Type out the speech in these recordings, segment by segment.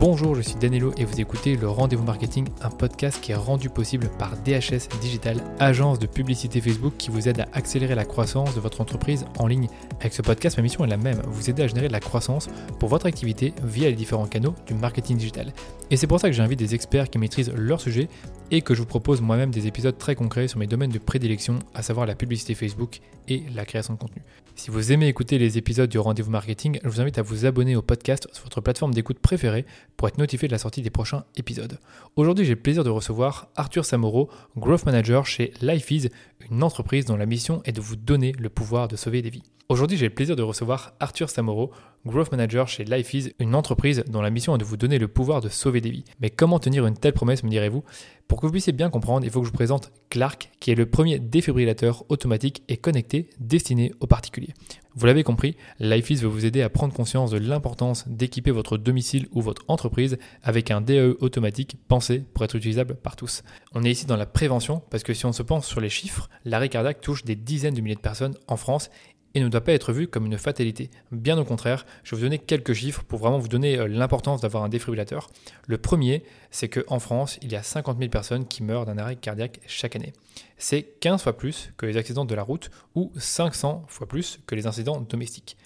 Bonjour, je suis Danilo et vous écoutez le Rendez-vous Marketing, un podcast qui est rendu possible par DHS Digital, agence de publicité Facebook qui vous aide à accélérer la croissance de votre entreprise en ligne. Avec ce podcast, ma mission est la même, vous aider à générer de la croissance pour votre activité via les différents canaux du marketing digital. Et c'est pour ça que j'invite des experts qui maîtrisent leur sujet et que je vous propose moi-même des épisodes très concrets sur mes domaines de prédilection, à savoir la publicité Facebook et la création de contenu. Si vous aimez écouter les épisodes du Rendez-vous Marketing, je vous invite à vous abonner au podcast sur votre plateforme d'écoute préférée pour être notifié de la sortie des prochains épisodes. Aujourd'hui, j'ai le plaisir de recevoir Arthur Samoro, Growth Manager chez LifeEase, une entreprise dont la mission est de vous donner le pouvoir de sauver des vies. Aujourd'hui, j'ai le plaisir de recevoir Arthur Samoro, Growth Manager chez LifeEase, une entreprise dont la mission est de vous donner le pouvoir de sauver des vies. Mais comment tenir une telle promesse, me direz-vous? Pour que vous puissiez bien comprendre, il faut que je vous présente Clark, qui est le premier défibrillateur automatique et connecté destiné aux particuliers. Vous l'avez compris, LifeEase veut vous aider à prendre conscience de l'importance d'équiper votre domicile ou votre entreprise avec un DAE automatique pensé pour être utilisable par tous. On est ici dans la prévention parce que si on se pense sur les chiffres, l'arrêt cardiaque touche des dizaines de milliers de personnes en France et ne doit pas être vu comme une fatalité. Bien au contraire, je vais vous donner quelques chiffres pour vraiment vous donner euh, l'importance d'avoir un défibrillateur. Le premier, c'est qu'en France, il y a 50 000 personnes qui meurent d'un arrêt cardiaque chaque année. C'est 15 fois plus que les accidents de la route ou 500 fois plus que les incidents domestiques.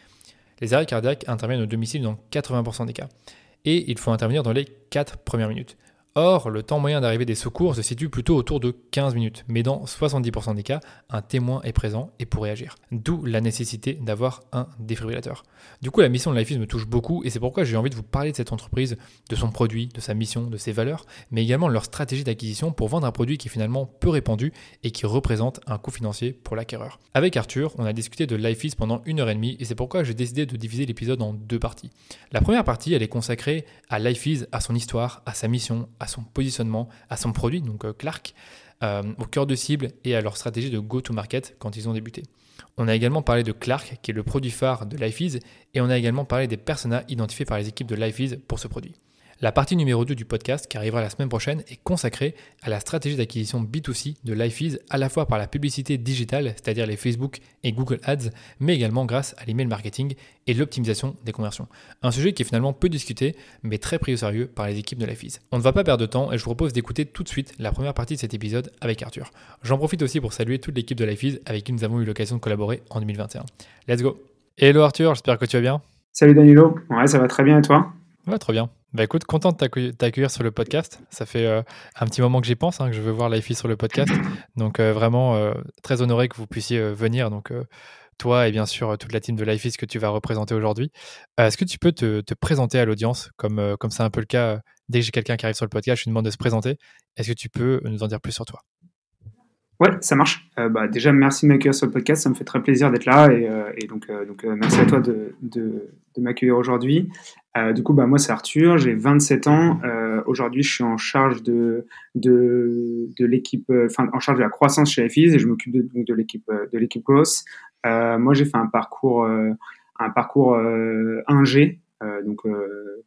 Les arrêts cardiaques interviennent au domicile dans 80% des cas. Et il faut intervenir dans les 4 premières minutes. Or, le temps moyen d'arrivée des secours se situe plutôt autour de 15 minutes, mais dans 70% des cas, un témoin est présent et pour réagir. D'où la nécessité d'avoir un défibrillateur. Du coup, la mission de LifeEase me touche beaucoup et c'est pourquoi j'ai envie de vous parler de cette entreprise, de son produit, de sa mission, de ses valeurs, mais également de leur stratégie d'acquisition pour vendre un produit qui est finalement peu répandu et qui représente un coût financier pour l'acquéreur. Avec Arthur, on a discuté de LifeEase pendant une heure et demie et c'est pourquoi j'ai décidé de diviser l'épisode en deux parties. La première partie, elle est consacrée à LifeEase, à son histoire, à sa mission, à son positionnement, à son produit, donc euh, Clark, euh, au cœur de cible et à leur stratégie de go-to-market quand ils ont débuté. On a également parlé de Clark, qui est le produit phare de LifeEase, et on a également parlé des personas identifiés par les équipes de LifeEase pour ce produit. La partie numéro 2 du podcast, qui arrivera la semaine prochaine, est consacrée à la stratégie d'acquisition B2C de LifeEase, à la fois par la publicité digitale, c'est-à-dire les Facebook et Google Ads, mais également grâce à l'email marketing et l'optimisation des conversions. Un sujet qui est finalement peu discuté, mais très pris au sérieux par les équipes de LifeEase. On ne va pas perdre de temps et je vous propose d'écouter tout de suite la première partie de cet épisode avec Arthur. J'en profite aussi pour saluer toute l'équipe de LifeEase avec qui nous avons eu l'occasion de collaborer en 2021. Let's go Hello Arthur, j'espère que tu vas bien. Salut Danilo, ouais ça va très bien et toi? Ouais, très bien. Bah écoute, content de t'accueillir sur le podcast. Ça fait euh, un petit moment que j'y pense, hein, que je veux voir Lifey sur le podcast. Donc euh, vraiment euh, très honoré que vous puissiez venir. Donc toi et bien sûr toute la team de Lifey que tu vas représenter aujourd'hui. Est-ce que tu peux te, présenter à l'audience, comme comme c'est un peu le cas dès que j'ai quelqu'un qui arrive sur le podcast, je lui demande de se présenter. Est-ce que tu peux nous en dire plus sur toi? Ouais, ça marche. bah, déjà, merci de m'accueillir sur le podcast. Ça me fait très plaisir d'être là. Et, donc, donc merci à toi de, de, de m'accueillir aujourd'hui. Euh, du coup, bah, moi, c'est Arthur, j'ai 27 ans. Euh, aujourd'hui, je suis en charge de, de, de l'équipe, euh, enfin, en charge de la croissance chez FIS et je m'occupe de, donc de l'équipe, euh, de l'équipe Growth. Euh, moi, j'ai fait un parcours, un parcours ingé, donc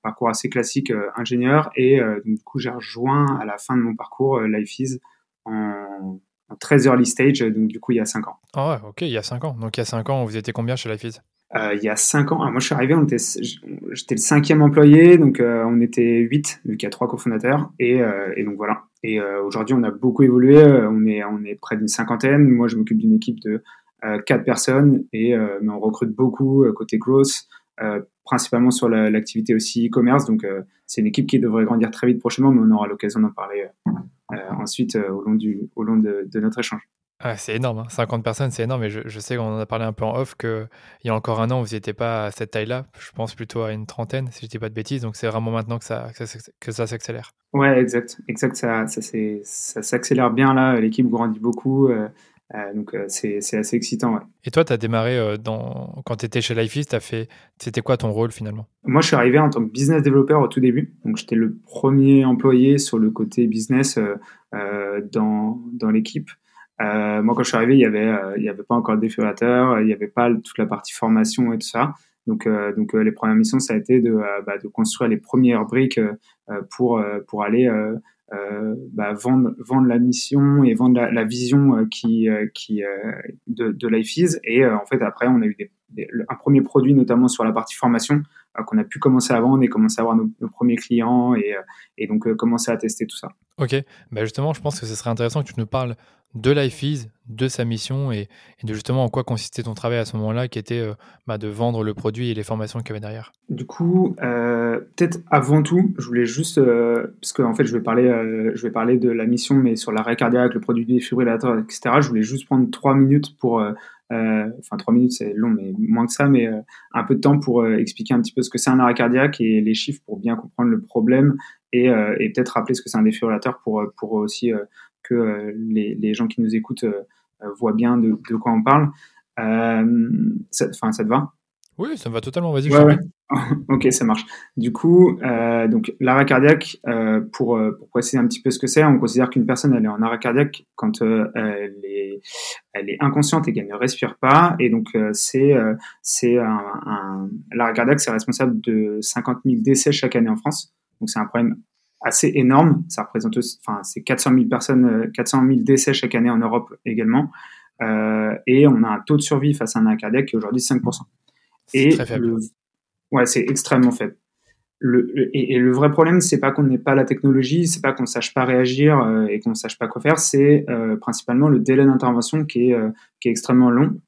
parcours assez classique ingénieur et donc, du coup, j'ai rejoint à la fin de mon parcours LifeEase en, en très early stage, donc du coup, il y a 5 ans. Ah ouais, ok, il y a 5 ans. Donc, il y a 5 ans, vous étiez combien chez LifeEase euh, il y a cinq ans. moi, je suis arrivé, j'étais le cinquième employé, donc euh, on était huit, vu qu'il y a trois cofondateurs, et, euh, et donc voilà. Et aujourd'hui, on a beaucoup évolué. On est, on est près d'une cinquantaine. Moi, je m'occupe d'une équipe de quatre personnes, et mais on recrute beaucoup côté growth, principalement sur l'activité aussi e-commerce. Donc, c'est une équipe qui devrait grandir très vite prochainement, mais on aura l'occasion d'en parler ensuite au long du, au long de, de notre échange c'est énorme, 50 hein. personnes, c'est énorme. Et je, sais qu'on en a parlé un peu en off qu'il y a encore un an, vous n'étiez pas à cette taille-là. Je pense plutôt à une trentaine, si je ne dis pas de bêtises. Donc c'est vraiment maintenant que ça, que ça, s'accélère. Ouais, exact. exact ça, ça, ça s'accélère bien là. L'équipe grandit beaucoup. Euh, euh, donc euh, c'est assez excitant. Et toi, tu as démarré dans... quand tu étais chez Lifeist, fait... c'était quoi ton rôle finalement? Moi, je suis arrivé en tant que business developer au tout début. Donc j'étais le premier employé sur le côté business dans, dans l'équipe. Euh, moi, quand je suis arrivé, il y avait, euh, il y avait pas encore de défibrillateur, il y avait pas toute la partie formation et tout ça. Donc, euh, donc les premières missions, ça a été de, bah, de construire les premières briques pour pour aller bah, vendre vendre la mission et vendre la, vision qui qui de, de LifeEase. Et en fait, après, on a eu des un premier produit, notamment sur la partie formation, qu'on a pu commencer à vendre et commencer à avoir nos, premiers clients et, et donc commencer à tester tout ça. Ok, bah justement, je pense que ce serait intéressant que tu nous parles de LifeEase, de sa mission et, de justement en quoi consistait ton travail à ce moment-là, qui était euh, bah, de vendre le produit et les formations qu'il y avait derrière. Du coup, euh, peut-être avant tout, je voulais juste, euh, parce qu'en fait, je vais, parler, je vais parler de la mission, mais sur l'arrêt cardiaque, le produit défibrillateur, etc. Je voulais juste prendre trois minutes pour, enfin trois minutes c'est long, mais moins que ça, mais un peu de temps pour expliquer un petit peu ce que c'est un arrêt cardiaque et les chiffres pour bien comprendre le problème et, et peut-être rappeler ce que c'est un défibrillateur pour, pour aussi que euh, les, gens qui nous écoutent euh, euh, voient bien de, quoi on parle. Enfin, ça, te va? Oui, ça me va totalement. Vas-y. ok, ça marche. Du coup, donc l'arrêt cardiaque, pour, pour préciser un petit peu ce que c'est, on considère qu'une personne elle est en arrêt cardiaque quand elle est elle est inconsciente et qu'elle ne respire pas, et donc c'est c'est un, l'arrêt cardiaque, c'est responsable de 50 000 décès chaque année en France. Donc c'est un problème assez énorme. Ça représente enfin, c'est 400 000 personnes, 400 euh, 000 décès chaque année en Europe également. Euh, et on a un taux de survie face à un arrêt cardiaque qui est aujourd'hui 5%. Et très faible. Ouais, c'est extrêmement faible. Le, et, le vrai problème, c'est pas qu'on n'ait pas la technologie, c'est pas qu'on sache pas réagir euh, et qu'on sache pas quoi faire, c'est principalement le délai d'intervention qui est, qui est extrêmement long.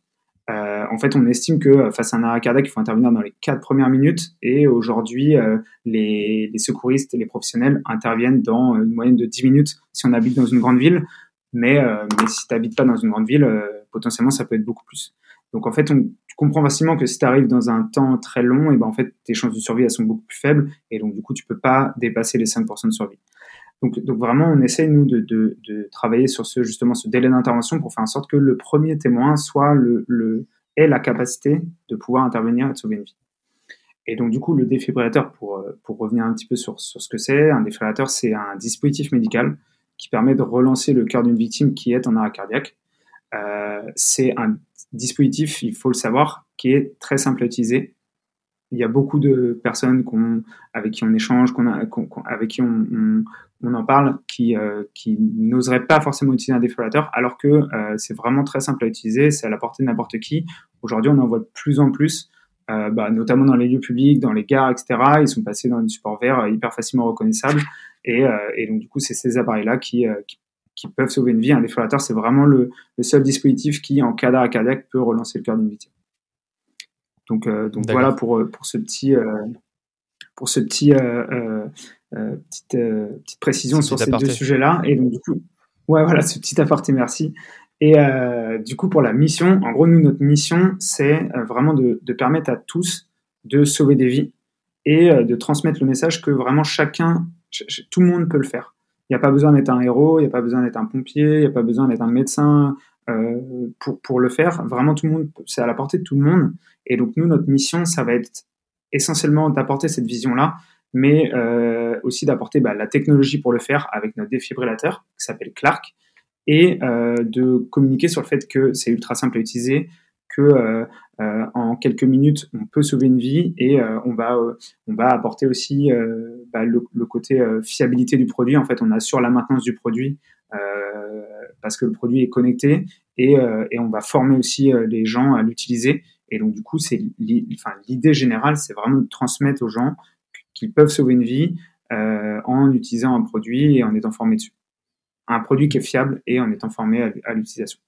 Euh, en fait, on estime que euh, face à un arrêt cardiaque, il faut intervenir dans les quatre premières minutes. Et aujourd'hui, euh, les, secouristes et les professionnels interviennent dans une moyenne de 10 minutes si on habite dans une grande ville. Mais, si tu n'habites pas dans une grande ville, potentiellement, ça peut être beaucoup plus. Donc, en fait, on, tu comprends facilement que si tu arrives dans un temps très long, et ben, en fait, tes chances de survie, elles sont beaucoup plus faibles. Et donc, du coup, tu peux pas dépasser les 5% de survie. Donc, donc vraiment, on essaie, nous, de, travailler sur ce, justement, ce délai d'intervention pour faire en sorte que le premier témoin soit le, le, ait la capacité de pouvoir intervenir et de sauver une vie. Et donc, du coup, le défibrillateur, pour, pour revenir un petit peu sur, sur ce que c'est, un défibrillateur, c'est un dispositif médical qui permet de relancer le cœur d'une victime qui est en arrêt cardiaque. Euh, c'est un dispositif, il faut le savoir, qui est très simple à utiliser. Il y a beaucoup de personnes avec qui on échange, avec qui on, on en parle, qui, euh, qui n'oseraient pas forcément utiliser un défibrillateur, alors que euh, c'est vraiment très simple à utiliser, c'est à la portée de n'importe qui. Aujourd'hui, on en voit de plus en plus, euh, bah, notamment dans les lieux publics, dans les gares, etc. Ils sont passés dans des supports verts hyper facilement reconnaissables. Et, et donc, du coup, c'est ces appareils-là qui, qui, peuvent sauver une vie. Un défibrillateur, c'est vraiment le, le, seul dispositif qui, en cas d'arrêt cardiaque, peut relancer le cœur d'une victime. Donc, donc voilà pour, pour ce petit, pour ce petit euh, petite, euh, petite précision sur ces deux sujets-là. Et donc, du coup, ouais, voilà, ce petit aparté, merci. Et euh, du coup, pour la mission, en gros, nous, notre mission, c'est vraiment de, de, permettre à tous de sauver des vies et de transmettre le message que vraiment chacun, tout le monde peut le faire. Il n'y a pas besoin d'être un héros, il n'y a pas besoin d'être un pompier, il n'y a pas besoin d'être un médecin euh, pour, pour le faire. Vraiment, tout le monde, c'est à la portée de tout le monde. Et donc, nous, notre mission, ça va être essentiellement d'apporter cette vision-là mais euh, aussi d'apporter bah, la technologie pour le faire avec notre défibrillateur qui s'appelle Clark et euh, de communiquer sur le fait que c'est ultra simple à utiliser, que euh, euh en quelques minutes on peut sauver une vie et euh, on va on va apporter aussi bah, le, le, côté fiabilité du produit. En fait, on assure la maintenance du produit parce que le produit est connecté et, et on va former aussi les gens à l'utiliser. Et donc du coup, c'est l'idée générale, c'est vraiment de transmettre aux gens qu'ils peuvent sauver une vie euh, en utilisant un produit et en étant formé dessus. Un produit qui est fiable et en étant formé à, l'utilisation.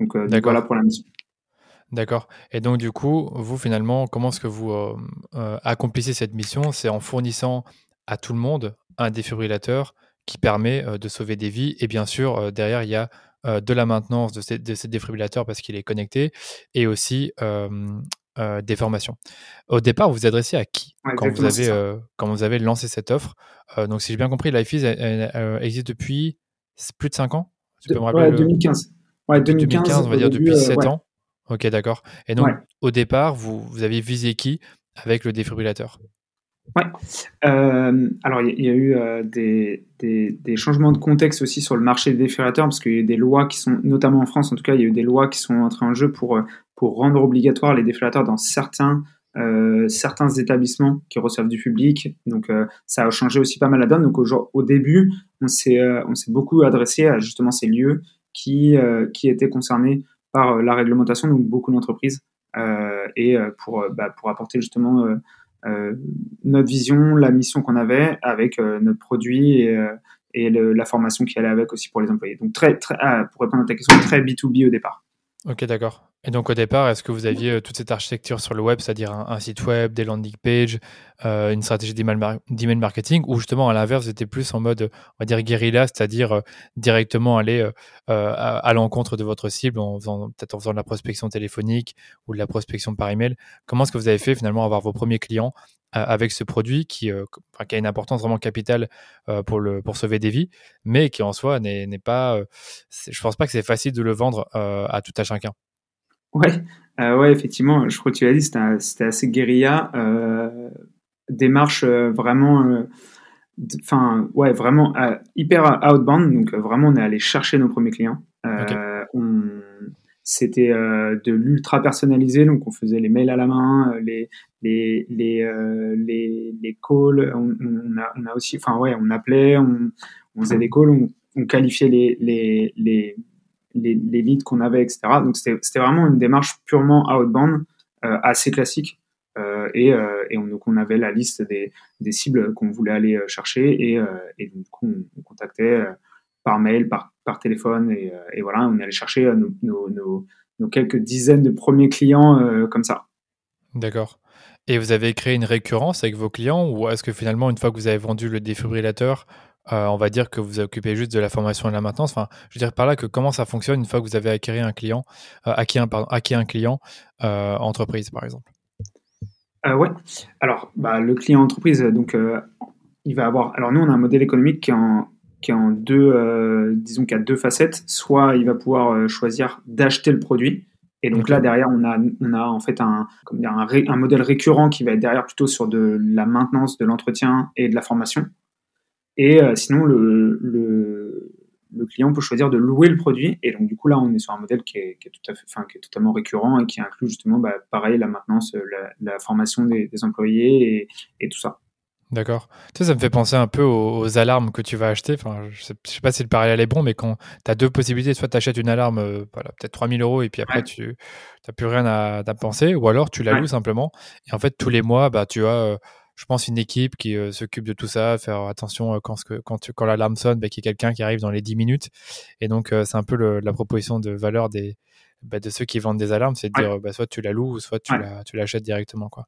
Donc, euh, voilà pour la mission. D'accord. Et donc, du coup, vous, finalement, comment est-ce que vous euh, accomplissez cette mission? C'est en fournissant à tout le monde un défibrillateur qui permet de sauver des vies. Et bien sûr, derrière, il y a de la maintenance de ces, de défibrillateurs parce qu'il est connecté et aussi euh, des formations. Au départ, vous vous adressez à qui? Quand, vous avez, euh, quand vous avez lancé cette offre euh, Donc, si j'ai bien compris, LifeEase existe depuis plus de 5 ans? Tu peux me rappeler 2015. Ouais, 2015. on va dire depuis 7 ans. Ok, d'accord. Et donc, au départ, vous, vous aviez visé qui avec le défibrillateur? Ouais. alors, il y, a eu des, des, changements de contexte aussi sur le marché des défibrillateurs, parce qu'il y a eu des lois qui sont, notamment en France en tout cas, il y a eu des lois qui sont entrées en jeu pour pour rendre obligatoire les défibrillateurs dans certains euh, certains établissements qui reçoivent du public. Donc euh, ça a changé aussi pas mal la donne. Donc au, au début, on s'est euh, on s'est beaucoup adressé à justement ces lieux qui qui étaient concernés par la réglementation. Donc beaucoup d'entreprises et pour, bah, pour apporter justement notre vision, la mission qu'on avait avec notre produit et, et la formation qui allait avec aussi pour les employés. Donc, très, très, ah, pour répondre à ta question, très B2B au départ. Ok, d'accord. Et donc au départ, est-ce que vous aviez euh, toute cette architecture sur le web, c'est-à-dire un, site web, des landing pages, euh, une stratégie d'email marketing, ou justement à l'inverse, vous étiez plus en mode, on va dire guérilla, c'est-à-dire euh, directement aller à, l'encontre de votre cible en faisant peut-être en faisant de la prospection téléphonique ou de la prospection par email? Comment est-ce que vous avez fait finalement avoir vos premiers clients avec ce produit qui, qui, a une importance vraiment capitale pour, le, pour sauver des vies, mais qui en soi n'est pas. je pense pas que c'est facile de le vendre à tout à chacun? Ouais, euh, ouais, effectivement, je crois que tu l'as dit, c'était assez guérilla. Euh, démarche euh, vraiment, enfin, ouais, vraiment hyper outbound. Donc, vraiment, on est allé chercher nos premiers clients. C'était de l'ultra personnalisé, donc on faisait les mails à la main, les, les, les, les, les calls. On, on, a, on, a, aussi, enfin, ouais, on appelait, on, on faisait des calls, on, on qualifiait les, les, les les, leads qu'on avait, etc. Donc c'était vraiment une démarche purement outbound, euh, assez classique. Euh, et, euh, et on, donc on avait la liste des, des cibles qu'on voulait aller chercher et, et donc on, contactait par mail, par, par téléphone et, et, voilà, on allait chercher nos, nos, quelques dizaines de premiers clients comme ça. D'accord. Et vous avez créé une récurrence avec vos clients ou est-ce que finalement, une fois que vous avez vendu le défibrillateur, euh, on va dire que vous occupez juste de la formation et de la maintenance. Enfin, je veux dire par là que comment ça fonctionne une fois que vous avez acquis un client, euh, acquis un, pardon, acquis un client euh, entreprise, par exemple? ouais. Alors, bah, le client entreprise, donc, il va avoir. Alors, nous, on a un modèle économique qui est en, qui est en deux, disons qu'il a deux facettes. Soit il va pouvoir choisir d'acheter le produit. Et donc là, derrière, on a, on a en fait un, dire, un, un modèle récurrent qui va être derrière plutôt sur de la maintenance, de l'entretien et de la formation. Et euh, sinon, le, le, le, client peut choisir de louer le produit. Et donc, du coup, là, on est sur un modèle qui est, qui est tout à fait, enfin, qui est totalement récurrent et qui inclut justement, bah, pareil, la maintenance, la, la formation des, des employés et, et, tout ça. D'accord. Tu sais, ça me fait penser un peu aux, alarmes que tu vas acheter. Enfin, je sais, sais pas si le parallèle est bon, mais quand tu as deux possibilités, soit tu achètes une alarme, euh, voilà, peut-être 3000 euros, et puis après, tu n'as plus rien à, à, penser, ou alors tu la loues simplement. Et en fait, tous les mois, bah, tu as euh, je pense, une équipe qui euh, s'occupe de tout ça, faire attention euh, quand, quand, quand l'alarme sonne, bah, qu'il y ait quelqu'un qui arrive dans les 10 minutes. Et donc, euh, c'est un peu la proposition de valeur des, bah, de ceux qui vendent des alarmes, c'est de dire bah, soit tu la loues, soit tu tu l'achètes directement. Quoi.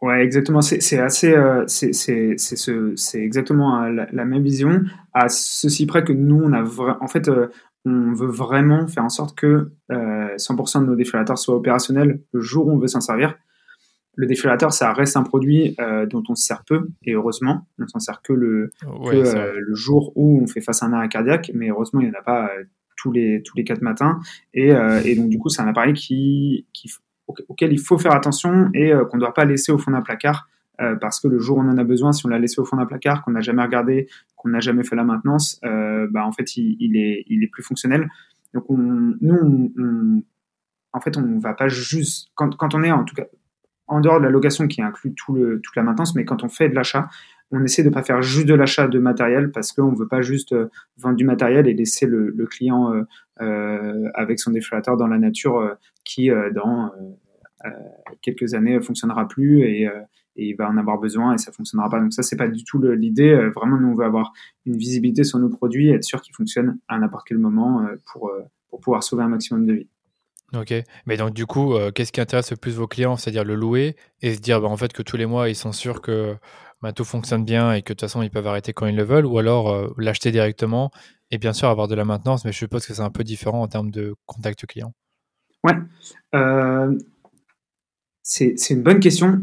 Ouais, exactement. C'est assez, c'est exactement la, même vision. À ceci près que nous, on a en fait, on veut vraiment faire en sorte que 100% de nos défibrillateur soient opérationnels le jour où on veut s'en servir le défibrillateur, ça reste un produit euh, dont on se sert peu, et heureusement, on s'en sert que, le, euh, le jour où on fait face à un arrêt cardiaque, mais heureusement, il n'y en a pas euh, tous les tous les quatre matins, et, et donc du coup, c'est un appareil qui, qui, auquel il faut faire attention et qu'on ne doit pas laisser au fond d'un placard, parce que le jour où on en a besoin, si on l'a laissé au fond d'un placard, qu'on n'a jamais regardé, qu'on n'a jamais fait la maintenance, bah en fait, il, il, est il est plus fonctionnel. Donc on, nous, on, en fait, on va pas juste quand, quand on est en tout cas en dehors de la location qui inclut toute la maintenance, mais quand on fait de l'achat, on essaie de ne pas faire juste de l'achat de matériel parce qu'on ne veut pas juste euh, vendre du matériel et laisser le, client euh, euh, avec son défibrillateur dans la nature qui, dans quelques années, fonctionnera plus et, il va en avoir besoin et ça fonctionnera pas. Donc ça, c'est pas du tout l'idée. Vraiment, nous, on veut avoir une visibilité sur nos produits et être sûr qu'ils fonctionnent à n'importe quel moment pour, pour pouvoir sauver un maximum de vie. Ok, mais donc du coup, euh, qu'est-ce qui intéresse le plus vos clients? C'est-à-dire le louer et se dire bah, en fait que tous les mois ils sont sûrs que bah, tout fonctionne bien et que de toute façon ils peuvent arrêter quand ils le veulent, ou alors euh, l'acheter directement et bien sûr avoir de la maintenance, mais je suppose que c'est un peu différent en termes de contact client. Ouais, euh, c'est une bonne question.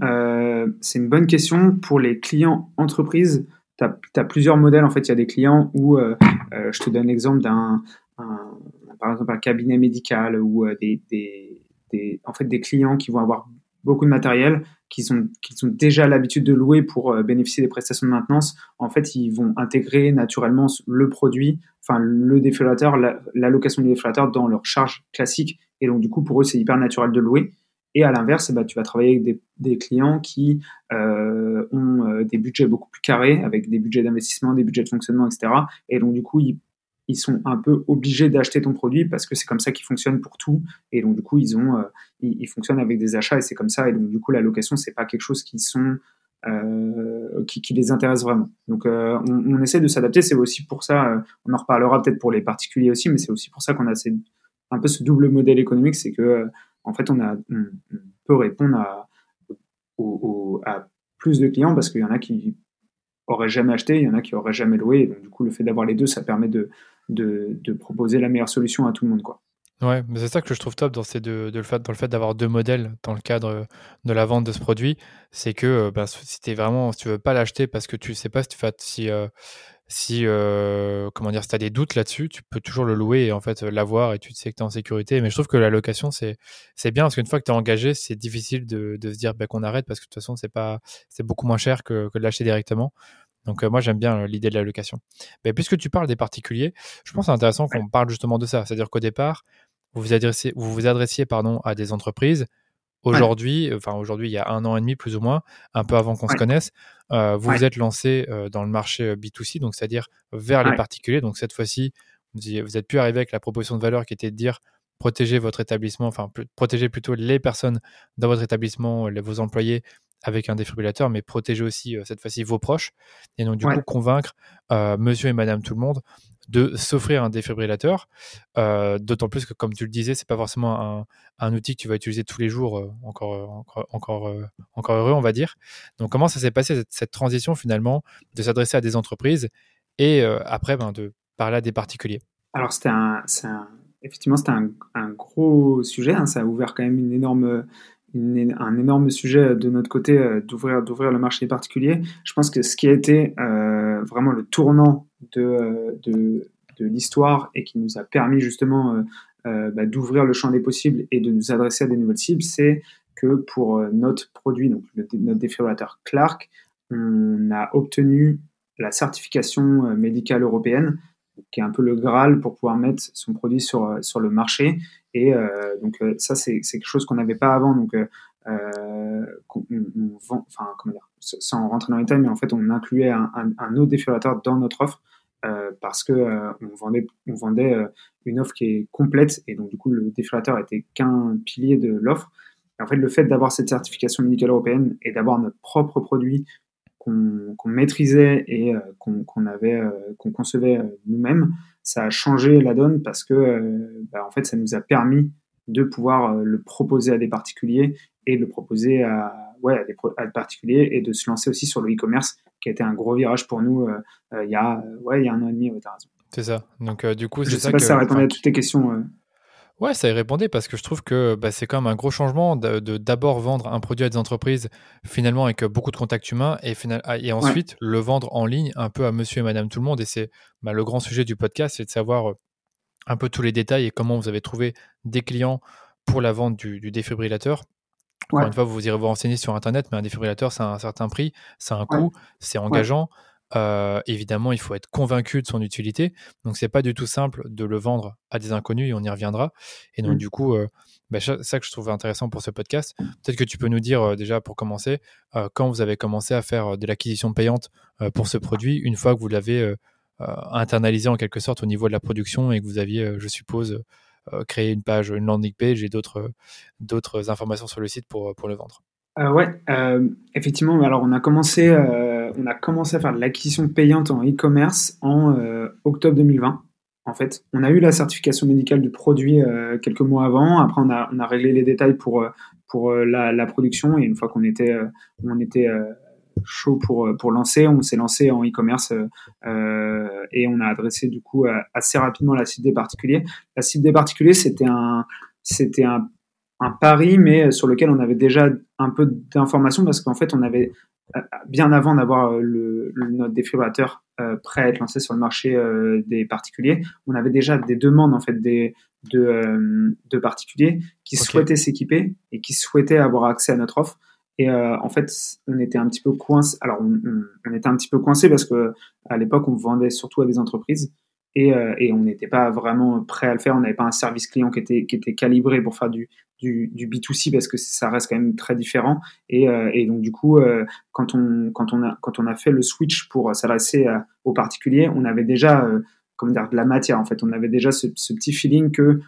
c'est une bonne question pour les clients entreprises. Tu as, plusieurs modèles en fait. Il y a des clients où, je te donne l'exemple d'un par exemple un cabinet médical ou euh, des, en fait, des clients qui vont avoir beaucoup de matériel, qui sont, qui sont déjà l'habitude de louer pour euh, bénéficier des prestations de maintenance, en fait, ils vont intégrer naturellement le produit, enfin le défibrillateur, l'allocation du défibrillateur dans leur charge classique. Et donc, du coup, pour eux, c'est hyper naturel de louer. Et à l'inverse, bah, tu vas travailler avec des, des clients qui euh, ont des budgets beaucoup plus carrés, avec des budgets d'investissement, des budgets de fonctionnement, etc. Et donc, du coup, ils ils sont un peu obligés d'acheter ton produit parce que c'est comme ça qu'ils fonctionnent pour tout. Et donc, du coup, ils, ont, ils, fonctionnent avec des achats et c'est comme ça. Et donc, du coup, la location, c'est pas quelque chose qui sont qui, les intéresse vraiment. Donc, on, on, essaie de s'adapter. C'est aussi pour ça, on en reparlera peut-être pour les particuliers aussi, mais c'est aussi pour ça qu'on a un peu ce double modèle économique, c'est que en fait, on, peut répondre à, à plus de clients parce qu'il y en a qui auraient jamais acheté, il y en a qui auraient jamais loué. Et donc, du coup, le fait d'avoir les deux, ça permet de, de, proposer la meilleure solution à tout le monde. Quoi. Ouais, mais c'est ça que je trouve top dans, ces de le fait, dans le fait d'avoir deux modèles dans le cadre de la vente de ce produit. C'est que ben, si, es vraiment, si tu veux pas l'acheter parce que tu sais pas si tu si, euh, euh, comment dire, si tu as des doutes là-dessus, tu peux toujours le louer et en fait l'avoir et tu sais que tu es en sécurité. Mais je trouve que la location, c'est, c'est bien parce qu'une fois que tu es engagé, c'est difficile de, de, se dire bah, qu'on arrête parce que de toute façon, c'est, pas, c'est beaucoup moins cher que de l'acheter directement. Donc euh, moi, j'aime bien l'idée de la location. Mais puisque tu parles des particuliers, je pense que c'est intéressant qu'on parle justement de ça. C'est-à-dire qu'au départ, vous vous, adressez, vous vous adressiez pardon, à des entreprises Aujourd'hui, enfin aujourd'hui, il y a un an et demi plus ou moins, un peu avant qu'on se connaisse, euh, vous vous êtes lancé euh, dans le marché euh, B2C, donc c'est-à-dire vers les particuliers. Donc cette fois-ci, vous, êtes pu arriver avec la proposition de valeur qui était de dire protéger votre établissement, enfin protéger plutôt les personnes dans votre établissement, les, vos employés avec un défibrillateur, mais protéger aussi cette fois-ci vos proches. Et donc du coup convaincre monsieur et madame tout le monde de s'offrir un défibrillateur. Euh, d'autant plus que, comme tu le disais, c'est pas forcément un, outil que tu vas utiliser tous les jours, euh, encore, encore, encore, euh, encore heureux, on va dire. Donc, comment ça s'est passé cette, transition finalement de s'adresser à des entreprises et après ben, de parler à des particuliers? Alors, c'était un, effectivement, c'était un, gros sujet. Hein. ça a ouvert quand même une énorme, un énorme sujet de notre côté d'ouvrir d'ouvrir le marché particulier. Je pense que ce qui a été vraiment le tournant de, de, l'histoire et qui nous a permis justement euh, euh, bah, d'ouvrir le champ des possibles et de nous adresser à des nouvelles cibles, c'est que pour euh, notre produit, donc notre défibrillateur Clark, on a obtenu la certification médicale européenne, qui est un peu le Graal pour pouvoir mettre son produit sur, sur le marché. Et donc ça, c'est quelque chose qu'on n'avait pas avant. Donc on, vend, enfin comment dire, sans rentrer dans les détails, mais en fait on incluait un, un autre défibrillateur dans notre offre euh, parce que euh, on vendait, on vendait euh, une offre qui est complète et donc du coup le défibrillateur était qu'un pilier de l'offre. En fait, le fait d'avoir cette certification médicale européenne et d'avoir notre propre produit qu'on maîtrisait et qu'on avait, qu'on concevait nous-mêmes, ça a changé la donne parce que, bah, en fait, ça nous a permis de pouvoir le proposer à des particuliers et de le proposer à, ouais, à, des, à des particuliers et de se lancer aussi sur le e-commerce qui a été un gros virage pour nous euh, euh, il, y a, ouais, il y a un an et demi. Ouais. C'est ça. Donc, euh, du coup, c'est ça. sais pas si ça répondait à toutes tes questions. Ouais, ça y répondait parce que je trouve que bah, c'est quand même un gros changement de d'abord vendre un produit à des entreprises finalement avec beaucoup de contacts humains et, final, ah, et ensuite le vendre en ligne un peu à monsieur et madame tout le monde. Et c'est bah, le grand sujet du podcast, c'est de savoir un peu tous les détails et comment vous avez trouvé des clients pour la vente du, du défibrillateur. Encore une fois, vous irez vous renseigner sur Internet, mais un défibrillateur, c'est un certain prix, c'est un coût, c'est engageant. Euh, évidemment, il faut être convaincu de son utilité. Donc, c'est pas du tout simple de le vendre à des inconnus et on y reviendra. Et donc, mmh. du coup, euh, bah, ça que je trouve intéressant pour ce podcast. Peut-être que tu peux nous dire euh, déjà pour commencer quand vous avez commencé à faire de l'acquisition payante pour ce produit, une fois que vous l'avez internalisé en quelque sorte au niveau de la production et que vous aviez, je suppose, euh, créer une page, une landing page et d'autres, d'autres informations sur le site pour, pour le vendre. Euh, ouais, euh, effectivement. Alors, on a commencé, on a commencé à faire de l'acquisition payante en e-commerce en octobre 2020. En fait, on a eu la certification médicale du produit quelques mois avant. Après, on a, réglé les détails pour pour la, production et une fois qu'on était on était chaud pour, euh, pour lancer. On s'est lancé en e-commerce euh, et on a adressé du coup assez rapidement la cible des particuliers. La cible des particuliers, c'était un, c'était un, un pari, mais sur lequel on avait déjà un peu d'informations parce qu'en fait, on avait euh, bien avant d'avoir le, notre défibrillateur prêt à être lancé sur le marché des particuliers, on avait déjà des demandes en fait des, de, de particuliers qui souhaitaient s'équiper et qui souhaitaient avoir accès à notre offre. Et euh, en fait, on était un petit peu coincé. Alors, on, était un petit peu coincé parce que à l'époque, on vendait surtout à des entreprises et, euh, et on n'était pas vraiment prêt à le faire. On n'avait pas un service client qui était qui était calibré pour faire du du, du B2C parce que ça reste quand même très différent. Et, euh, donc du coup, quand on quand on a quand on a fait le switch pour s'adresser aux particuliers, on avait déjà comment dire, de la matière. En fait, on avait déjà ce, petit feeling que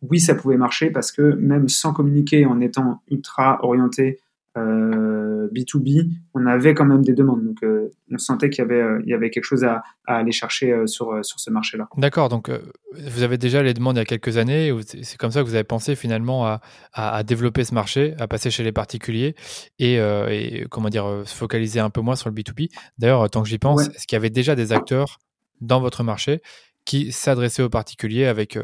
oui, ça pouvait marcher parce que même sans communiquer, en étant ultra orienté euh, B2B, on avait quand même des demandes. Donc, euh, on sentait qu'il y avait, euh, il y avait quelque chose à, aller chercher sur, sur ce marché-là. D'accord. Donc, vous avez déjà les demandes il y a quelques années. C'est comme ça que vous avez pensé finalement à, à, développer ce marché, à passer chez les particuliers et, comment dire, se focaliser un peu moins sur le B2B. D'ailleurs, tant que j'y pense, est-ce qu'il y avait déjà des acteurs dans votre marché qui s'adressaient aux particuliers avec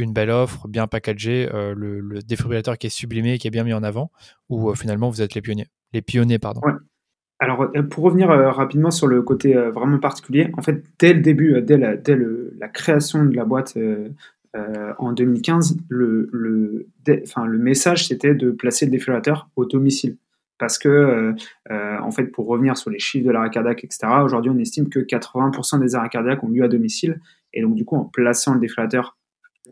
une belle offre, bien packagée, euh, le, défibrillateur qui est sublimé, qui est bien mis en avant, ou euh, finalement vous êtes les pionniers Les pionniers, pardon. Alors, euh, pour revenir rapidement sur le côté vraiment particulier, en fait, dès le début, dès la, création de la boîte en 2015, le, le, le message c'était de placer le défibrillateur au domicile. Parce que, en fait, pour revenir sur les chiffres de l'arrêt cardiaque, etc., aujourd'hui, on estime que 80% des arrêts cardiaques ont lieu à domicile. Et donc, du coup, en plaçant le défibrillateur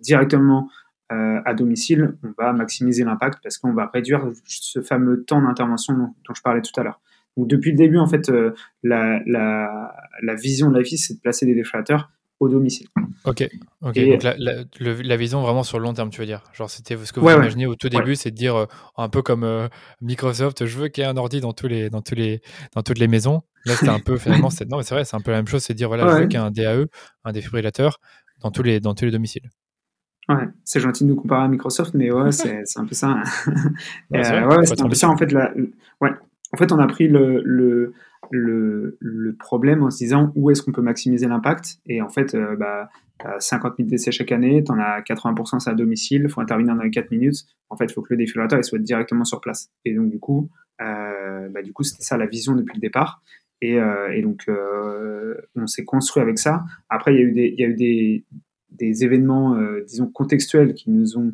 directement euh, à domicile, on va maximiser l'impact parce qu'on va réduire ce fameux temps d'intervention dont, je parlais tout à l'heure. Donc depuis le début, en fait, euh, la, la, la, vision de la vie, c'est de placer des défibrillateurs au domicile. Ok, ok. donc la, la, vision vraiment sur le long terme, tu veux dire. Genre, c'était ce que vous imaginez au tout début, c'est de dire euh, un peu comme Microsoft, je veux qu'il y ait un ordi dans tous les, dans tous les, dans toutes les maisons. Là, c'était un peu finalement, non, mais c'est vrai, c'est un peu la même chose, c'est de dire voilà, je veux qu'il y ait un DAE, un défibrillateur dans tous les, dans tous les domiciles. Ouais, c'est gentil de nous comparer à Microsoft, mais ouais, c'est, un peu ça. ouais, c'est un peu ça en fait. La, ouais. En fait, on a pris le, le, le, le problème en se disant où est-ce qu'on peut maximiser l'impact. Et en fait, euh, bah, 50 000 décès chaque année, tu en as 80% c'est à domicile, il faut intervenir dans les 4 minutes. En fait, il faut que le défibrillateur il soit directement sur place. Et donc, du coup, euh, bah, du coup c'était ça la vision depuis le départ. Et, euh, et donc, euh, on s'est construit avec ça. Après, il y a eu des, il y a eu des, des événements, euh, disons, contextuels qui nous ont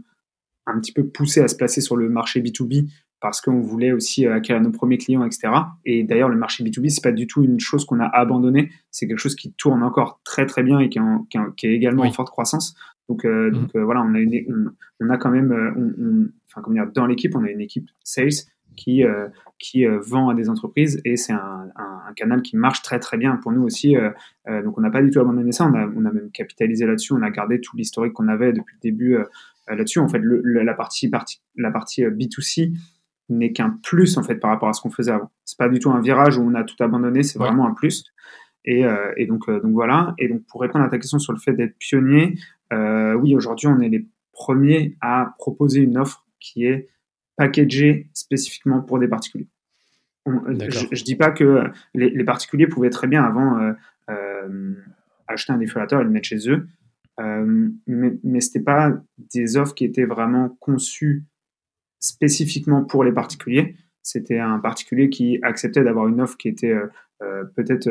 un petit peu poussé à se placer sur le marché B2B parce qu'on voulait aussi euh, acquérir nos premiers clients, etc. Et d'ailleurs, le marché B2B, c'est pas du tout une chose qu'on a abandonné. C'est quelque chose qui tourne encore très très bien et qui, est également en forte croissance. Donc, euh, mmh. donc voilà, on a, une, on, a quand même, on, enfin, comment dire, dans l'équipe, on a une équipe sales qui, euh, qui euh, vend à des entreprises et c'est un, un, canal qui marche très très bien pour nous aussi. Euh, donc on n'a pas du tout abandonné ça, on a, on a même capitalisé là-dessus, on a gardé tout l'historique qu'on avait depuis le début là-dessus. En fait, le, la partie, partie, la partie B2C n'est qu'un plus en fait par rapport à ce qu'on faisait avant. C'est pas du tout un virage où on a tout abandonné, c'est vraiment un plus. Et, et donc, donc voilà. Et donc pour répondre à ta question sur le fait d'être pionnier, oui, aujourd'hui on est les premiers à proposer une offre qui est packagé spécifiquement pour des particuliers. je, ne dis pas que les, particuliers pouvaient très bien avant euh, euh, acheter un défibrillateur et le mettre chez eux, euh, mais, mais ce n'était pas des offres qui étaient vraiment conçues spécifiquement pour les particuliers. C'était un particulier qui acceptait d'avoir une offre qui était peut-être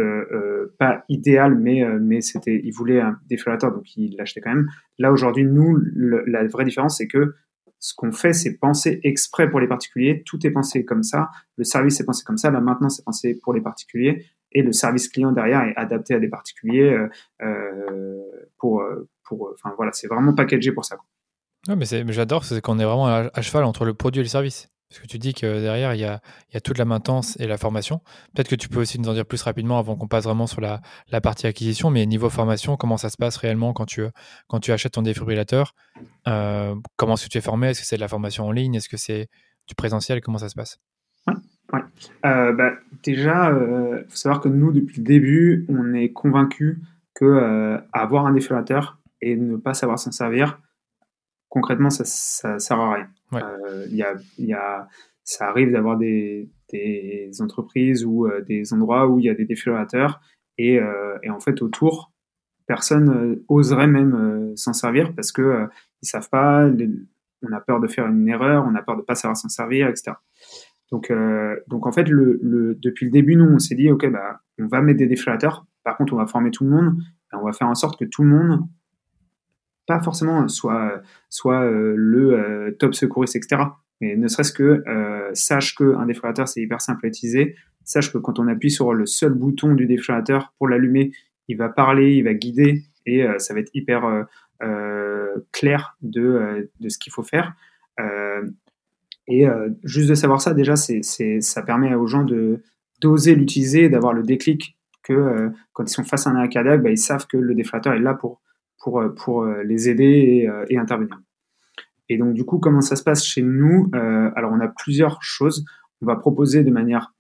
pas idéale, mais, mais c'était, il voulait un défibrillateur, donc il l'achetait quand même. Là aujourd'hui, nous, la vraie différence, c'est que ce qu'on fait, c'est penser exprès pour les particuliers. Tout est pensé comme ça. Le service est pensé comme ça. La maintenance est pensée pour les particuliers. Et le service client derrière est adapté à des particuliers euh, euh pour, euh, pour, enfin voilà, c'est vraiment packagé pour ça. mais, mais j'adore, c'est qu'on est vraiment à, cheval entre le produit et le service. Parce que tu dis que derrière, il y a, toute la maintenance et la formation. Peut-être que tu peux aussi nous en dire plus rapidement avant qu'on passe vraiment sur la, partie acquisition, mais niveau formation, comment ça se passe réellement quand tu, achètes ton défibrillateur? Euh, Comment est-ce que tu es formé? Est-ce que c'est de la formation en ligne? Est-ce que c'est du présentiel? Comment ça se passe? Euh, bah, déjà, il euh, faut savoir que nous, depuis le début, on est convaincu que avoir un défibrillateur et ne pas savoir s'en servir, concrètement, ça ne sert à rien. Euh, y a, y a, ça arrive d'avoir des, des, entreprises ou euh, des endroits où il y a des défibrillateurs et, euh, et en fait, autour, personne oserait même s'en servir parce que ils savent pas, on a peur de faire une erreur, on a peur de pas savoir s'en servir, etc. Donc, donc en fait, le, le, depuis le début, nous, on s'est dit, ok, bah, on va mettre des défibrillateurs. Par contre, on va former tout le monde et on va faire en sorte que tout le monde pas forcément soit, soit euh, le euh, top secouriste, etc. Mais ne serait-ce que euh, sache qu'un défibrillateur, c'est hyper simple. Sache que quand on appuie sur le seul bouton du défibrillateur pour l'allumer, il va parler, il va guider et ça va être hyper clair de, de ce qu'il faut faire. et juste de savoir ça, déjà, ça permet aux gens de d'oser l'utiliser, d'avoir le déclic que quand ils sont face à un cardiaque, bah, ils savent que le défibrillateur est là pour, pour, pour les aider et, intervenir. Et donc, du coup, comment ça se passe chez nous Alors, on a plusieurs choses. On va proposer de manière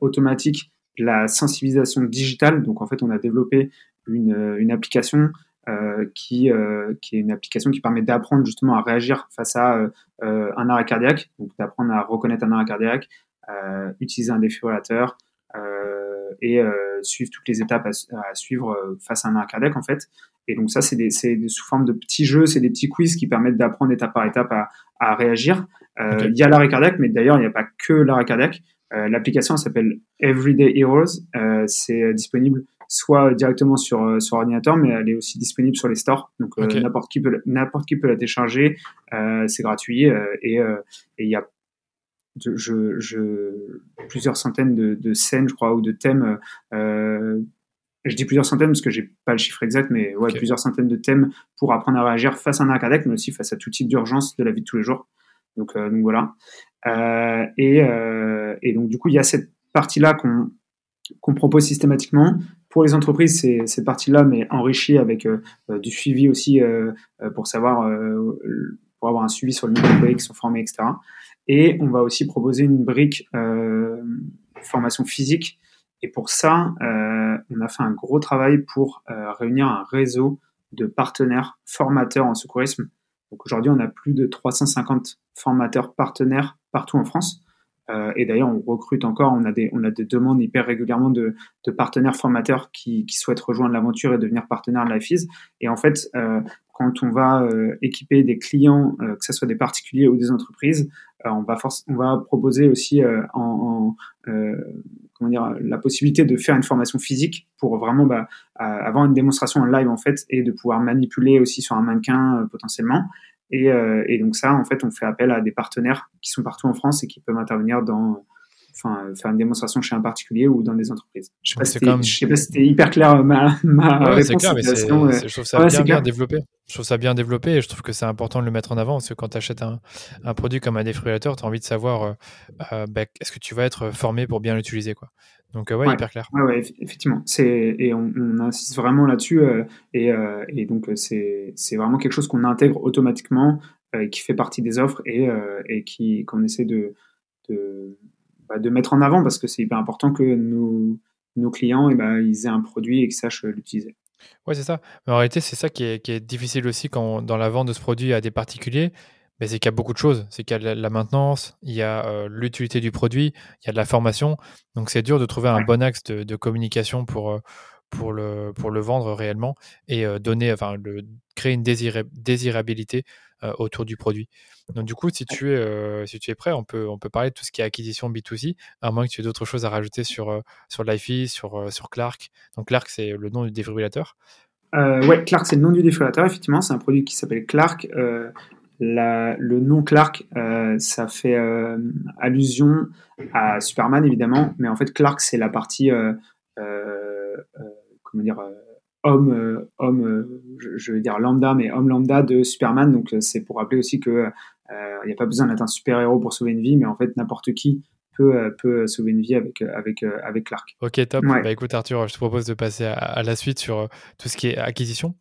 automatique la sensibilisation digitale. Donc, en fait, on a développé une, application euh, qui, euh, est une application qui permet d'apprendre justement à réagir face à euh, un arrêt cardiaque, donc d'apprendre à reconnaître un arrêt cardiaque, utiliser un défibrillateur et suivre toutes les étapes à, suivre face à un arrêt cardiaque en fait. Et donc ça, c'est des, sous forme de petits jeux, c'est des petits quiz qui permettent d'apprendre étape par étape à, à réagir. Il y a l'arrêt cardiaque, mais d'ailleurs, il n'y a pas que l'arrêt cardiaque. L'application s'appelle Everyday Heroes. c'est disponible soit directement sur, euh, sur ordinateur, mais elle est aussi disponible sur les stores. Donc euh, n'importe qui peut n'importe qui peut la télécharger. Euh, c'est gratuit et il y a je, je, plusieurs centaines de, de, scènes, je crois, ou de thèmes. Euh, je dis plusieurs centaines parce que j'ai pas le chiffre exact, mais ouais, plusieurs centaines de thèmes pour apprendre à réagir face à un cardiaque, mais aussi face à tout type d'urgence de la vie de tous les jours. Donc, donc voilà. Euh, et, et donc du coup, il y a cette partie-là qu'on qu'on propose systématiquement. Pour les entreprises, c'est cette partie-là, mais enrichie avec euh, euh, du suivi aussi euh, pour savoir, pour avoir un suivi sur le nombre d'employés qui sont formés, etc. Et on va aussi proposer une brique formation physique. Et pour ça, on a fait un gros travail pour réunir un réseau de partenaires formateurs en secourisme. Donc aujourd'hui, on a plus de 350 formateurs partenaires partout en France. Euh, et d'ailleurs, on recrute encore, on a des, on a des demandes hyper régulièrement de, de partenaires formateurs qui, qui souhaitent rejoindre l'aventure et devenir partenaires de LifeEase. Et en fait, euh, quand on va euh, équiper des clients, euh, que ce soit des particuliers ou des entreprises, euh, on, va proposer aussi comment dire, la possibilité de faire une formation physique pour vraiment bah, avoir une démonstration en live en fait et de pouvoir manipuler aussi sur un mannequin potentiellement. Euh, et, donc ça, en fait, on fait appel à des partenaires qui sont partout en France et qui peuvent intervenir dans, enfin, faire une démonstration chez un particulier ou dans des entreprises. Je ne sais, pas si c'était hyper clair euh, ma, ma réponse. C'est clair, mais je trouve ça bien, bien développé. Je trouve ça bien développé et je trouve que c'est important de le mettre en avant parce que quand tu achètes un, un, produit comme un défibrillateur, tu as envie de savoir euh, bah, est-ce que tu vas être formé pour bien l'utiliser. quoi. Donc, ouais, hyper clair. Ouais, ouais effectivement. Et on, on, insiste vraiment là-dessus. Euh, et, euh, et, donc, euh, c'est vraiment quelque chose qu'on intègre automatiquement, qui fait partie des offres et, et qui qu'on essaie de, de, bah, de, mettre en avant parce que c'est hyper important que nos, nos clients et bah, ils aient un produit et qu'ils sachent l'utiliser. Ouais, c'est ça. Mais en réalité, c'est ça qui est, qui est, difficile aussi quand, dans la vente de ce produit à des particuliers c'est qu'il y a beaucoup de choses. C'est qu'il y a la maintenance, il y a euh, l'utilité du produit, il y a de la formation. Donc c'est dur de trouver un bon axe de, communication pour, euh, pour, le, pour le vendre réellement et euh, donner, enfin, le, créer une désirabilité autour du produit. Donc du coup, si tu es, si tu es prêt, on peut, on peut parler de tout ce qui est acquisition B2C, à moins que tu aies d'autres choses à rajouter sur, sur Lifey, sur, sur Clark. Donc Clark, c'est le nom du défibrillateur. ouais, Clark, c'est le nom du défibrillateur, effectivement. C'est un produit qui s'appelle Clark le nom Clark, euh, ça fait euh, allusion à Superman évidemment, mais en fait Clark c'est la partie euh, comment dire homme homme je, veux dire lambda mais homme lambda de Superman. Donc c'est pour rappeler aussi que il n'y a pas besoin d'être un super héros pour sauver une vie mais en fait n'importe qui peut, peut sauver une vie avec, avec, avec Clark. Ok, top. Bah, écoute, Arthur, je te propose de passer à la suite sur tout ce qui est acquisition.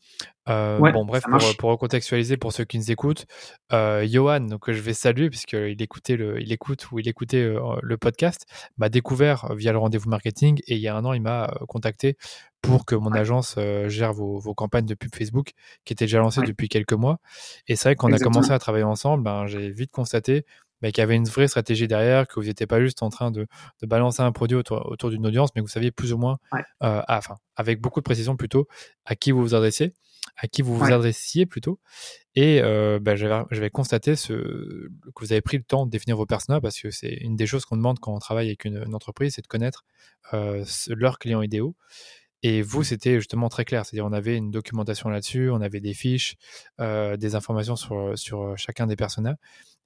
Euh, bon, bref, pour, pour, recontextualiser pour ceux qui nous écoutent, euh, Johan, donc je vais saluer puisqu'il écoutait le, il écoute ou il écoutait euh, le podcast, m'a découvert via le rendez-vous marketing et il y a un an, il m'a contacté pour que mon agence gère vos, vos, campagnes de pub Facebook qui étaient déjà lancées depuis quelques mois. Et c'est vrai qu'on a commencé à travailler ensemble, ben, j'ai vite constaté ben, qu'il y avait une vraie stratégie derrière, que vous n'étiez pas juste en train de, de balancer un produit autour, autour d'une audience, mais que vous saviez plus ou moins, enfin, avec beaucoup de précision plutôt, à qui vous vous adressez à qui vous vous adressiez plutôt. Et euh, bah, je, vais, constater ce, que vous avez pris le temps de définir vos personas parce que c'est une des choses qu'on demande quand on travaille avec une, entreprise, c'est de connaître euh, leurs clients idéaux. Et vous, c'était justement très clair. C'est-à-dire, on avait une documentation là-dessus, on avait des fiches, euh, des informations sur, sur chacun des personas.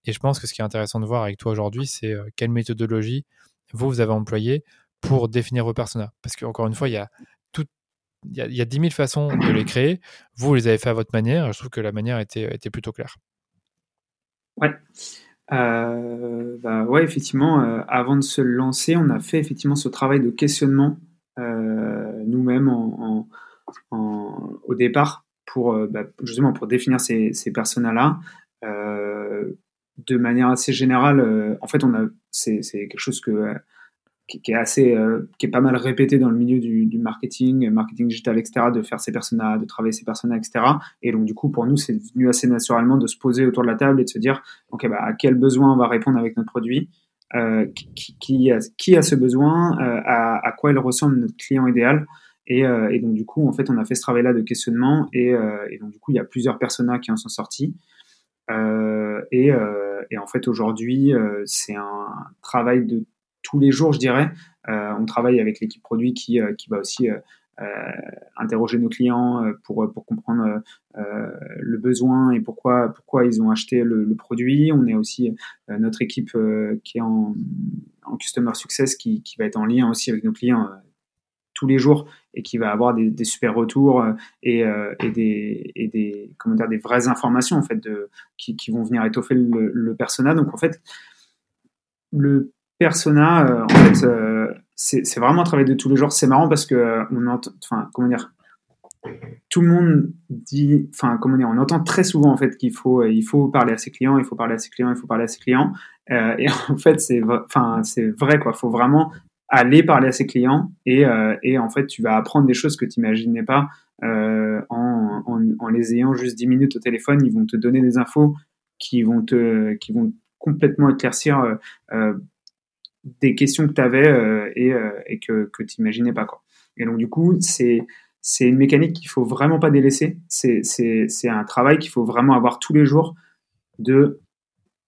Et je pense que ce qui est intéressant de voir avec toi aujourd'hui, c'est quelle méthodologie vous, vous avez employée pour définir vos personas. Parce qu'encore une fois, il y a il y, a, 10 000 façons de les créer. Vous, les avez fait à votre manière. Je trouve que la manière était, était plutôt claire. Ouais. Euh, bah ouais, effectivement, euh, avant de se lancer, on a fait effectivement ce travail de questionnement nous-mêmes au départ pour bah, justement pour définir ces, ces personas-là de manière assez générale. en fait, on a c'est quelque chose que qui, est assez, euh, qui est pas mal répété dans le milieu du, marketing, marketing digital, etc., de faire ces personas, de travailler ces personas, etc. Et donc, du coup, pour nous, c'est venu assez naturellement de se poser autour de la table et de se dire, OK, bah, à quel besoin on va répondre avec notre produit, euh, qui, qui, a, ce besoin, euh, à, à, quoi il ressemble notre client idéal. Et, euh, et, donc, du coup, en fait, on a fait ce travail-là de questionnement et, euh, et, donc, du coup, il y a plusieurs personas qui en sont sortis. et, et en fait, aujourd'hui, c'est un travail de tous les jours, je dirais. Euh, on travaille avec l'équipe produit qui, euh, qui va aussi euh, interroger nos clients pour, pour comprendre le besoin et pourquoi, pourquoi ils ont acheté le, produit. On est aussi notre équipe qui est en, en, Customer Success qui, qui, va être en lien aussi avec nos clients tous les jours et qui va avoir des, super retours et, et, des, et des, comment dire, des vraies informations en fait qui, vont venir étoffer le, persona. Donc en fait, le persona, euh, en fait, euh, c'est vraiment un travail de tous les jours. C'est marrant parce que euh, on entend, enfin, comment dire, tout le monde dit, enfin, comment dire, on entend très souvent en fait qu'il faut, il faut parler à ses clients, il faut parler à ses clients, il faut parler à ses clients. et en fait, c'est, enfin, c'est vrai quoi. Faut vraiment aller parler à ses clients et, et en fait, tu vas apprendre des choses que tu n'imaginais pas en, en, en, les ayant juste 10 minutes au téléphone. Ils vont te donner des infos qui vont te, qui vont complètement éclaircir des questions que tu avais euh, et, euh, et, que, que tu n'imaginais pas. Quoi. Et donc, du coup, c'est c'est une mécanique qu'il faut vraiment pas délaisser. C'est un travail qu'il faut vraiment avoir tous les jours de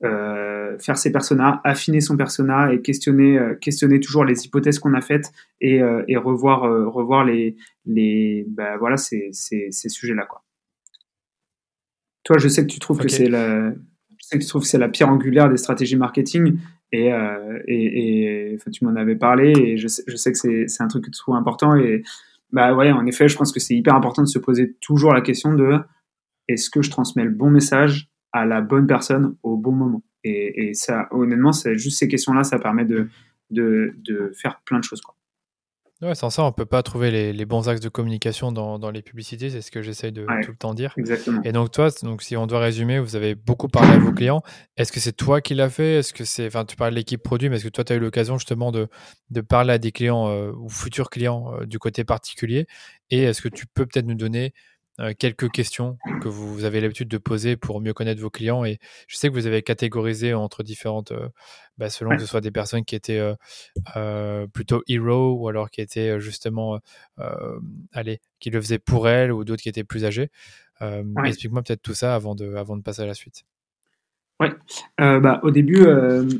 euh, faire ses personas, affiner son persona et questionner, euh, questionner toujours les hypothèses qu'on a faites et, euh, et revoir, revoir les, les, bah, voilà, ces, ces, ces sujets-là. Quoi. Toi, je sais que tu trouves que c'est la, je sais que tu trouves que c'est la pierre angulaire des stratégies marketing et, euh, et, et tu m'en avais parlé et je sais, je sais que c'est un truc que tu trouves important. Et bah ouais, en effet, je pense que c'est hyper important de se poser toujours la question de est-ce que je transmets le bon message à la bonne personne au bon moment? Et, et ça, honnêtement, c'est juste ces questions-là, ça permet de, de, de faire plein de choses. Quoi. Ouais, sans ça, on peut pas trouver les, les bons axes de communication dans, dans les publicités, c'est ce que j'essaye de tout le temps dire. Exactement. Et donc toi, donc si on doit résumer, vous avez beaucoup parlé à vos clients. Est-ce que c'est toi qui l'as fait? Est-ce que c'est, enfin, tu parles de l'équipe produit, mais est-ce que toi, tu as eu l'occasion justement de, de parler à des clients euh, ou futurs clients euh, du côté particulier? Et est-ce que tu peux peut-être nous donner quelques questions que vous avez l'habitude de poser pour mieux connaître vos clients. Et je sais que vous avez catégorisé entre différentes, euh, bah, selon que ce soit des personnes qui étaient euh, plutôt hero ou alors qui étaient justement, allez, qui le faisaient pour elles ou d'autres qui étaient plus âgés. Explique-moi peut-être tout ça avant de, avant de passer à la suite. Ouais, bah, au début,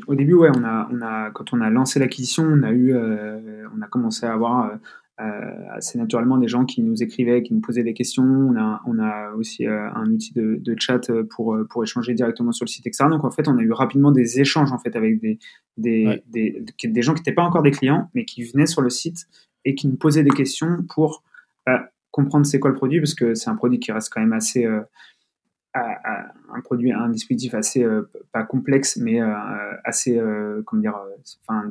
au début, ouais, on a, on a, quand on a lancé l'acquisition, on a eu, on a commencé à avoir euh, assez naturellement des gens qui nous écrivaient, qui nous posaient des questions. On a, on a aussi euh, un outil de, de, chat pour, euh, pour échanger directement sur le site, etc. Donc en fait, on a eu rapidement des échanges en fait avec des, des, des, des, gens qui n'étaient pas encore des clients, mais qui venaient sur le site et qui nous posaient des questions pour comprendre c'est quoi le produit, parce que c'est un produit qui reste quand même assez un produit, un dispositif assez pas complexe, mais assez comment dire, enfin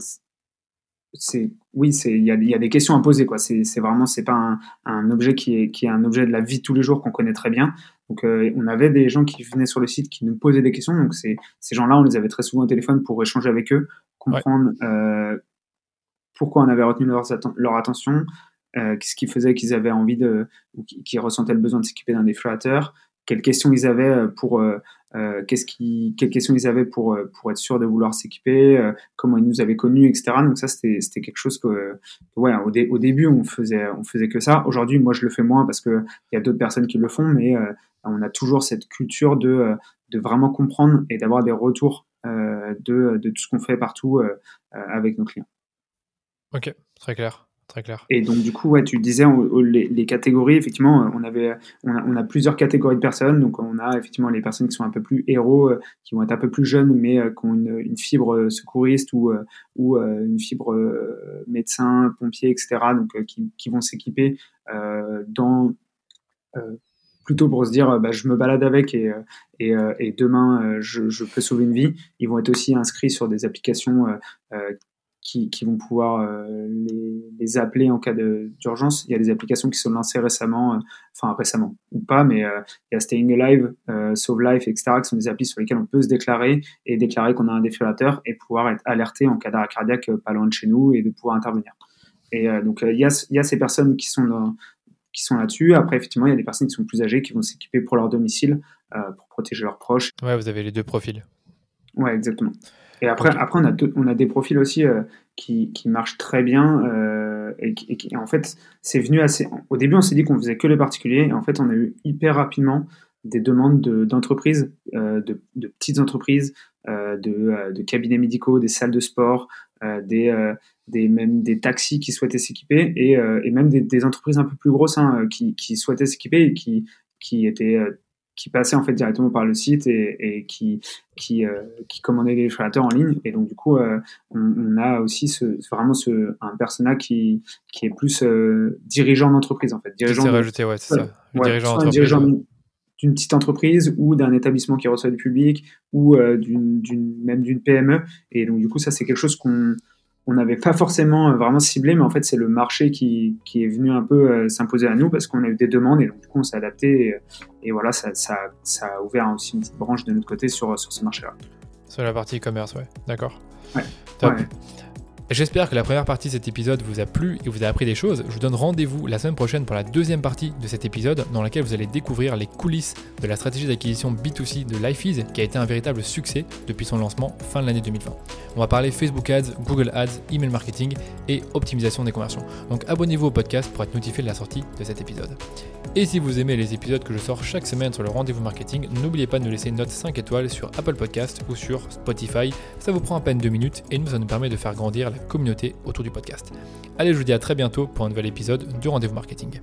c'est oui, c'est il y a, y a, des questions à poser quoi. C'est vraiment c'est pas un, un, objet qui est qui est un objet de la vie de tous les jours qu'on connaît très bien. Donc euh, on avait des gens qui venaient sur le site qui nous posaient des questions. Donc ces ces gens-là, on les avait très souvent au téléphone pour échanger avec eux, comprendre euh, pourquoi on avait retenu leur, leur attention, euh, qu'est-ce qui faisait qu'ils avaient envie de ou qui, ressentaient le besoin de s'équiper d'un défibrillateur, quelles questions ils avaient euh, pour euh, euh, qu'est-ce qui, quelles questions ils avaient pour pour être sûr de vouloir s'équiper, comment ils nous avaient connus, etc. Donc ça c'était c'était quelque chose que ouais au, au, début on faisait on faisait que ça. Aujourd'hui moi je le fais moins parce que il y a d'autres personnes qui le font, mais on a toujours cette culture de de vraiment comprendre et d'avoir des retours de de tout ce qu'on fait partout avec nos clients. Ok, très clair. Très clair. Et donc, du coup, ouais, tu disais les, catégories, effectivement, on, avait, on a, plusieurs catégories de personnes. Donc, on a effectivement les personnes qui sont un peu plus héros, euh, qui vont être un peu plus jeunes, mais euh, qui ont une, fibre euh, secouriste ou, ou une fibre médecin, pompier, etc. Donc, qui, vont s'équiper dans. plutôt pour se dire, bah, je me balade avec et, et, demain, je, je, peux sauver une vie. Ils vont être aussi inscrits sur des applications qui, vont pouvoir euh, les, appeler en cas d'urgence. Il y a des applications qui sont lancées récemment, euh, enfin récemment ou pas, mais euh, il y a Staying Alive, Save Life, etc., qui sont des applis sur lesquelles on peut se déclarer et déclarer qu'on a un défibrillateur et pouvoir être alerté en cas d'arrêt cardiaque pas loin de chez nous et de pouvoir intervenir. Et donc il y a, y, a, ces personnes qui sont qui sont là-dessus. Après, effectivement, il y a des personnes qui sont plus âgées qui vont s'équiper pour leur domicile pour protéger leurs proches. Ouais, vous avez les deux profils. Ouais, exactement. Et après, après on, a on a des profils aussi euh, qui, qui, marchent très bien. Euh, et, qui, en fait, c'est venu assez. Au début, on s'est dit qu'on faisait que les particuliers. Et en fait, on a eu hyper rapidement des demandes d'entreprises, euh, de, de, petites entreprises, de, de, cabinets médicaux, des salles de sport, des, des, même des taxis qui souhaitaient s'équiper et, et, même des, des, entreprises un peu plus grosses hein, qui, qui, souhaitaient s'équiper et qui, qui étaient qui passaient en fait directement par le site et, qui qui, euh, qui commandaient les défibrillateurs en ligne. Et donc du coup, euh, on, a aussi ce, vraiment ce, un personnage qui, qui est plus euh, dirigeant d'entreprise en fait. Dirigeant. C'est rajouté, ouais, c'est ça. dirigeant d'une petite entreprise ou d'un établissement qui reçoit du public ou d'une même d'une PME. Et donc du coup, ça c'est quelque chose qu'on on n'avait pas forcément euh, vraiment ciblé, mais en fait, c'est le marché qui, qui, est venu un peu euh, s'imposer à nous parce qu'on a eu des demandes et donc, du coup, on s'est adapté. Et, voilà, ça, ça, ça, a ouvert aussi une petite branche de notre côté sur, sur ce marché-là. Sur la partie e-commerce, ouais. D'accord. Ouais. Top. J'espère que la première partie de cet épisode vous a plu et vous a appris des choses. Je vous donne rendez-vous la semaine prochaine pour la deuxième partie de cet épisode dans laquelle vous allez découvrir les coulisses de la stratégie d'acquisition B2C de LifeEase qui a été un véritable succès depuis son lancement fin de l'année 2020. On va parler Facebook Ads, Google Ads, email marketing et optimisation des conversions. Donc abonnez-vous au podcast pour être notifié de la sortie de cet épisode. Et si vous aimez les épisodes que je sors chaque semaine sur le rendez-vous marketing, n'oubliez pas de nous laisser une note 5 étoiles sur Apple Podcast ou sur Spotify. Ça vous prend à peine 2 minutes et nous, ça nous permet de faire grandir la communauté autour du podcast. Allez, je vous dis à très bientôt pour un nouvel épisode du Rendez-vous Marketing.